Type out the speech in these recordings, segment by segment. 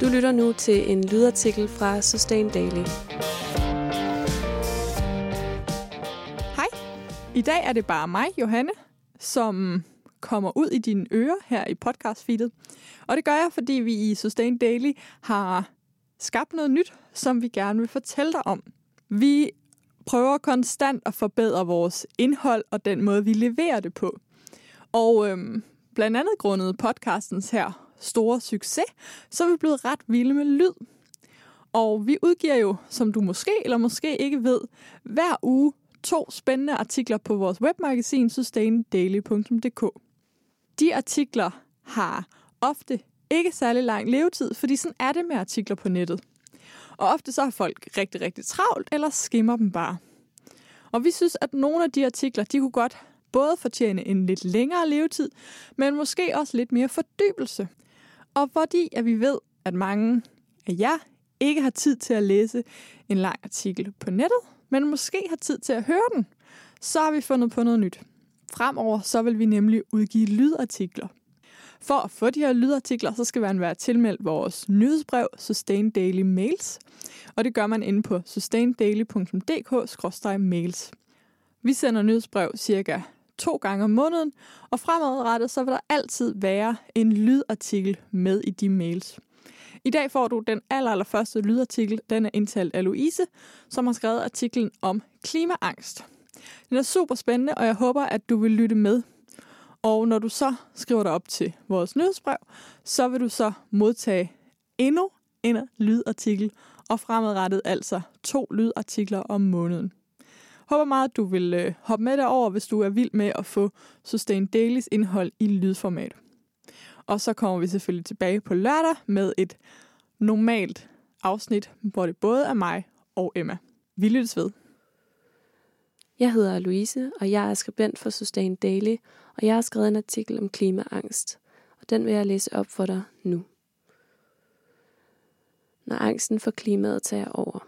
Du lytter nu til en lydartikel fra Sustain Daily. Hej. I dag er det bare mig, Johanne, som kommer ud i dine ører her i podcastfeedet. Og det gør jeg, fordi vi i Sustain Daily har skabt noget nyt, som vi gerne vil fortælle dig om. Vi prøver konstant at forbedre vores indhold og den måde, vi leverer det på. Og øhm, blandt andet grundet podcastens her store succes, så er vi blevet ret vilde med lyd. Og vi udgiver jo, som du måske eller måske ikke ved, hver uge to spændende artikler på vores webmagasin sustaindaily.dk. De artikler har ofte ikke særlig lang levetid, fordi sådan er det med artikler på nettet. Og ofte så har folk rigtig, rigtig travlt, eller skimmer dem bare. Og vi synes, at nogle af de artikler, de kunne godt både fortjene en lidt længere levetid, men måske også lidt mere fordybelse. Og fordi at vi ved, at mange af jer ikke har tid til at læse en lang artikel på nettet, men måske har tid til at høre den, så har vi fundet på noget nyt. Fremover så vil vi nemlig udgive lydartikler. For at få de her lydartikler, så skal man være tilmeldt vores nyhedsbrev Sustain Daily Mails, og det gør man inde på sustaindaily.dk-mails. Vi sender nyhedsbrev cirka to gange om måneden, og fremadrettet så vil der altid være en lydartikel med i de mails. I dag får du den aller, aller første lydartikel. Den er indtalt af Louise, som har skrevet artiklen om klimaangst. Den er super spændende, og jeg håber, at du vil lytte med. Og når du så skriver dig op til vores nyhedsbrev, så vil du så modtage endnu en lydartikel, og fremadrettet altså to lydartikler om måneden. Håber meget, at du vil øh, hoppe med derover, hvis du er vild med at få Sustain Dailys indhold i lydformat. Og så kommer vi selvfølgelig tilbage på lørdag med et normalt afsnit, hvor det både er mig og Emma. Vi lyttes ved. Jeg hedder Louise, og jeg er skribent for Sustain Daily, og jeg har skrevet en artikel om klimaangst, og den vil jeg læse op for dig nu. Når angsten for klimaet tager over.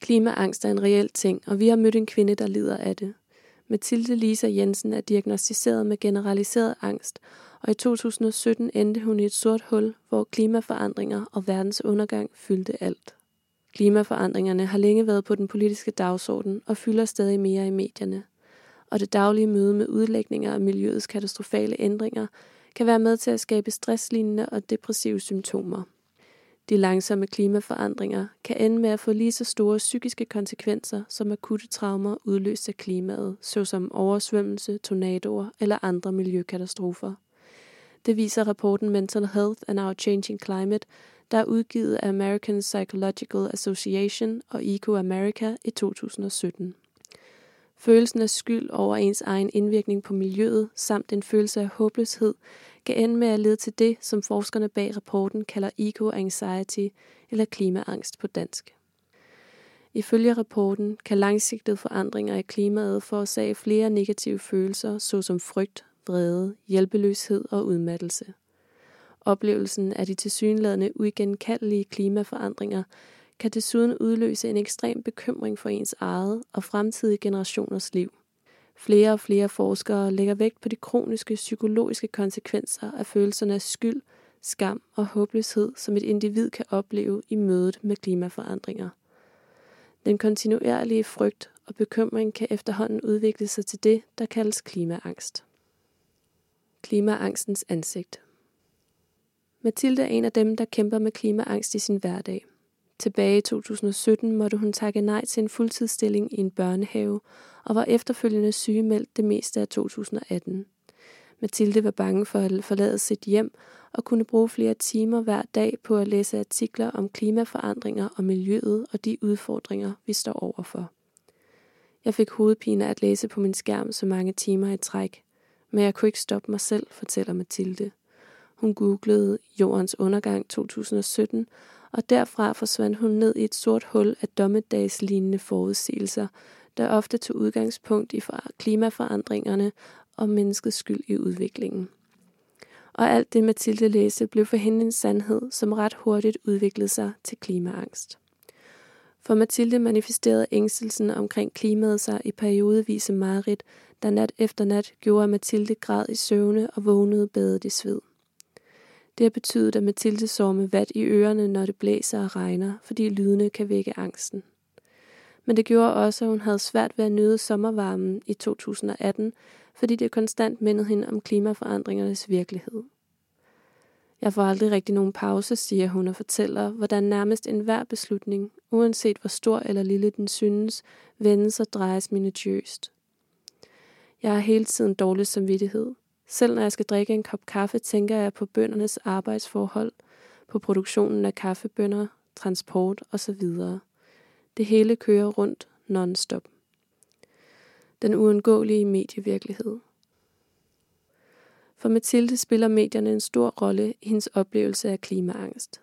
Klimaangst er en reel ting, og vi har mødt en kvinde, der lider af det. Mathilde Lisa Jensen er diagnostiseret med generaliseret angst, og i 2017 endte hun i et sort hul, hvor klimaforandringer og verdens undergang fyldte alt. Klimaforandringerne har længe været på den politiske dagsorden og fylder stadig mere i medierne. Og det daglige møde med udlægninger af miljøets katastrofale ændringer kan være med til at skabe stresslignende og depressive symptomer. De langsomme klimaforandringer kan ende med at få lige så store psykiske konsekvenser som akutte traumer udløst af klimaet, såsom oversvømmelse, tornadoer eller andre miljøkatastrofer. Det viser rapporten Mental Health and Our Changing Climate, der er udgivet af American Psychological Association og Eco America i 2017. Følelsen af skyld over ens egen indvirkning på miljøet samt en følelse af håbløshed kan ende med at lede til det, som forskerne bag rapporten kalder eco-anxiety eller klimaangst på dansk. Ifølge rapporten kan langsigtede forandringer i klimaet forårsage flere negative følelser, såsom frygt, vrede, hjælpeløshed og udmattelse. Oplevelsen af de tilsyneladende uigenkaldelige klimaforandringer kan desuden udløse en ekstrem bekymring for ens eget og fremtidige generationers liv. Flere og flere forskere lægger vægt på de kroniske psykologiske konsekvenser af følelserne af skyld, skam og håbløshed, som et individ kan opleve i mødet med klimaforandringer. Den kontinuerlige frygt og bekymring kan efterhånden udvikle sig til det, der kaldes klimaangst. Klimaangstens ansigt Mathilde er en af dem, der kæmper med klimaangst i sin hverdag. Tilbage i 2017 måtte hun takke nej til en fuldtidsstilling i en børnehave og var efterfølgende sygemeldt det meste af 2018. Mathilde var bange for at forlade sit hjem og kunne bruge flere timer hver dag på at læse artikler om klimaforandringer og miljøet og de udfordringer, vi står overfor. Jeg fik hovedpine at læse på min skærm så mange timer i træk, men jeg kunne ikke stoppe mig selv, fortæller Mathilde. Hun googlede jordens undergang 2017 og derfra forsvandt hun ned i et sort hul af dommedagslignende forudsigelser, der ofte tog udgangspunkt i klimaforandringerne og menneskets skyld i udviklingen. Og alt det Mathilde læste blev for hende en sandhed, som ret hurtigt udviklede sig til klimaangst. For Mathilde manifesterede ængstelsen omkring klimaet sig i periodevise mareridt, der nat efter nat gjorde, at Mathilde græd i søvne og vågnede badet i sved. Det har betydet, at Mathilde sover med vat i ørerne, når det blæser og regner, fordi lydene kan vække angsten. Men det gjorde også, at hun havde svært ved at nyde sommervarmen i 2018, fordi det konstant mindede hende om klimaforandringernes virkelighed. Jeg får aldrig rigtig nogen pause, siger hun og fortæller, hvordan nærmest enhver beslutning, uanset hvor stor eller lille den synes, vendes og drejes minutiøst. Jeg har hele tiden dårlig samvittighed. Selv når jeg skal drikke en kop kaffe, tænker jeg på bøndernes arbejdsforhold, på produktionen af kaffebønder, transport osv. Det hele kører rundt non-stop. Den uundgåelige medievirkelighed. For Mathilde spiller medierne en stor rolle i hendes oplevelse af klimaangst.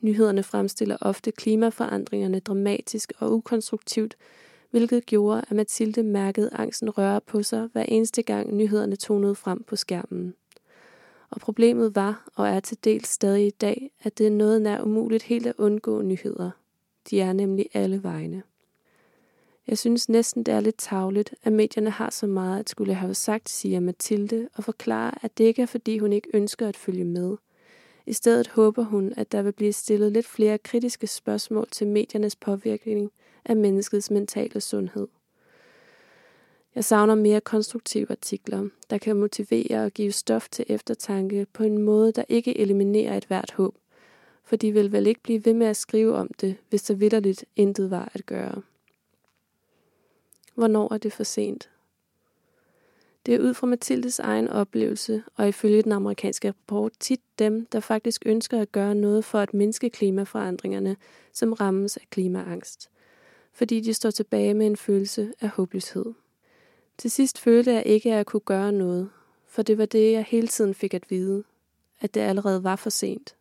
Nyhederne fremstiller ofte klimaforandringerne dramatisk og ukonstruktivt, hvilket gjorde, at Mathilde mærkede angsten røre på sig hver eneste gang nyhederne tonede frem på skærmen. Og problemet var, og er til dels stadig i dag, at det er noget nær umuligt helt at undgå nyheder. De er nemlig alle vegne. Jeg synes næsten, det er lidt tavligt, at medierne har så meget at skulle have sagt, siger Mathilde, og forklarer, at det ikke er, fordi hun ikke ønsker at følge med. I stedet håber hun, at der vil blive stillet lidt flere kritiske spørgsmål til mediernes påvirkning af menneskets mentale sundhed. Jeg savner mere konstruktive artikler, der kan motivere og give stof til eftertanke på en måde, der ikke eliminerer et hvert håb, for de vil vel ikke blive ved med at skrive om det, hvis der vidderligt intet var at gøre. Hvornår er det for sent? Det er ud fra Mathildes egen oplevelse, og ifølge den amerikanske rapport tit dem, der faktisk ønsker at gøre noget for at mindske klimaforandringerne, som rammes af klimaangst. Fordi de står tilbage med en følelse af håbløshed. Til sidst følte jeg ikke, at jeg kunne gøre noget, for det var det, jeg hele tiden fik at vide, at det allerede var for sent.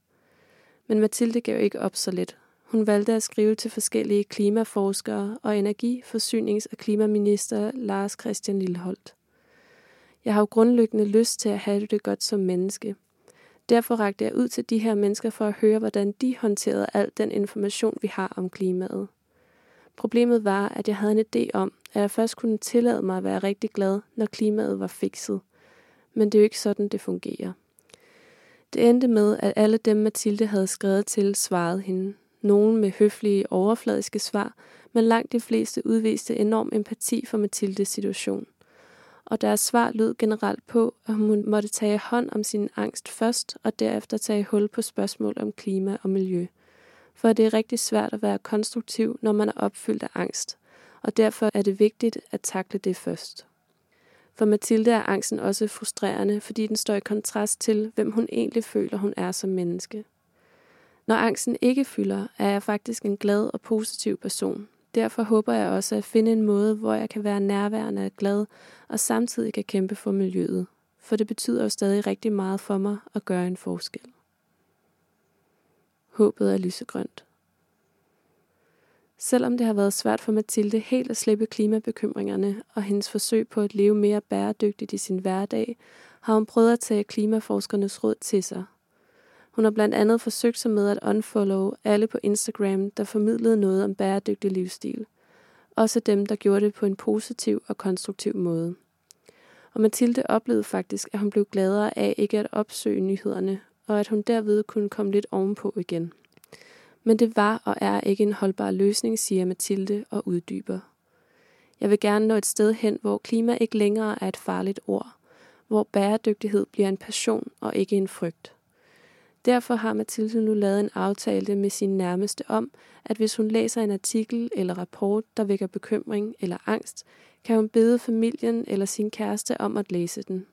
Men Mathilde gav ikke op så let. Hun valgte at skrive til forskellige klimaforskere og energi-, forsynings- og klimaminister Lars Christian Lilleholdt. Jeg har jo grundlæggende lyst til at have det godt som menneske. Derfor rakte jeg ud til de her mennesker for at høre, hvordan de håndterede al den information, vi har om klimaet. Problemet var, at jeg havde en idé om, at jeg først kunne tillade mig at være rigtig glad, når klimaet var fikset. Men det er jo ikke sådan, det fungerer. Det endte med, at alle dem, Mathilde havde skrevet til, svarede hende. Nogle med høflige, overfladiske svar, men langt de fleste udviste enorm empati for Mathildes situation. Og deres svar lød generelt på, at hun måtte tage hånd om sin angst først, og derefter tage hul på spørgsmål om klima og miljø. For det er rigtig svært at være konstruktiv, når man er opfyldt af angst, og derfor er det vigtigt at takle det først. For Mathilde er angsten også frustrerende, fordi den står i kontrast til, hvem hun egentlig føler, hun er som menneske. Når angsten ikke fylder, er jeg faktisk en glad og positiv person. Derfor håber jeg også at finde en måde, hvor jeg kan være nærværende og glad, og samtidig kan kæmpe for miljøet. For det betyder jo stadig rigtig meget for mig at gøre en forskel. Håbet er lysegrønt. Selvom det har været svært for Mathilde helt at slippe klimabekymringerne og hendes forsøg på at leve mere bæredygtigt i sin hverdag, har hun prøvet at tage klimaforskernes råd til sig. Hun har blandt andet forsøgt sig med at unfollow alle på Instagram, der formidlede noget om bæredygtig livsstil. Også dem, der gjorde det på en positiv og konstruktiv måde. Og Mathilde oplevede faktisk, at hun blev gladere af ikke at opsøge nyhederne, og at hun derved kunne komme lidt ovenpå igen. Men det var og er ikke en holdbar løsning, siger Mathilde og uddyber. Jeg vil gerne nå et sted hen, hvor klima ikke længere er et farligt ord, hvor bæredygtighed bliver en passion og ikke en frygt. Derfor har Mathilde nu lavet en aftale med sin nærmeste om, at hvis hun læser en artikel eller rapport, der vækker bekymring eller angst, kan hun bede familien eller sin kæreste om at læse den.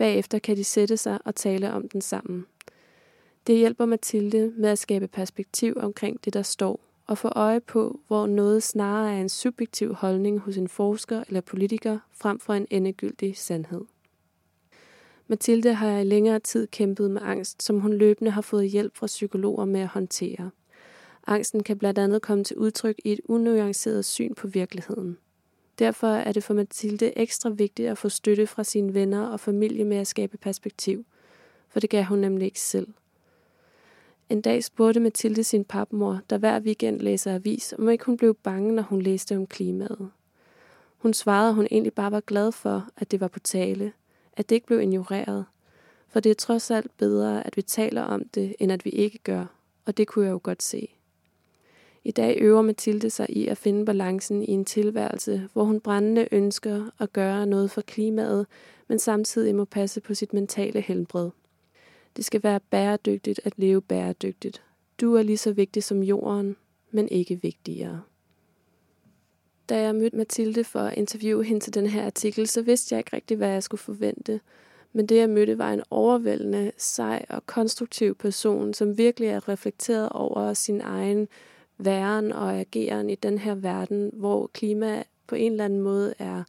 Bagefter kan de sætte sig og tale om den sammen. Det hjælper Mathilde med at skabe perspektiv omkring det, der står, og få øje på, hvor noget snarere er en subjektiv holdning hos en forsker eller politiker, frem for en endegyldig sandhed. Mathilde har i længere tid kæmpet med angst, som hun løbende har fået hjælp fra psykologer med at håndtere. Angsten kan blandt andet komme til udtryk i et unuanceret syn på virkeligheden. Derfor er det for Mathilde ekstra vigtigt at få støtte fra sine venner og familie med at skabe perspektiv, for det gav hun nemlig ikke selv. En dag spurgte Mathilde sin papmor, der hver weekend læser avis, om ikke hun blev bange, når hun læste om klimaet. Hun svarede, at hun egentlig bare var glad for, at det var på tale, at det ikke blev ignoreret. For det er trods alt bedre, at vi taler om det, end at vi ikke gør, og det kunne jeg jo godt se. I dag øver Mathilde sig i at finde balancen i en tilværelse, hvor hun brændende ønsker at gøre noget for klimaet, men samtidig må passe på sit mentale helbred. Det skal være bæredygtigt at leve bæredygtigt. Du er lige så vigtig som jorden, men ikke vigtigere. Da jeg mødte Mathilde for at interviewe hende til den her artikel, så vidste jeg ikke rigtig, hvad jeg skulle forvente. Men det, jeg mødte, var en overvældende, sej og konstruktiv person, som virkelig er reflekteret over sin egen væren og ageren i den her verden, hvor klima på en eller anden måde er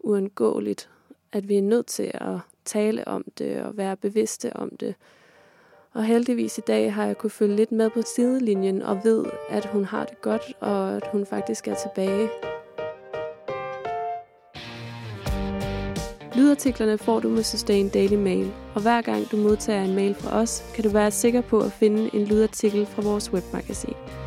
uundgåeligt. At vi er nødt til at tale om det og være bevidste om det. Og heldigvis i dag har jeg kunne følge lidt med på sidelinjen og ved, at hun har det godt, og at hun faktisk er tilbage. Lydartiklerne får du med Sustain Daily Mail, og hver gang du modtager en mail fra os, kan du være sikker på at finde en lydartikel fra vores webmagasin.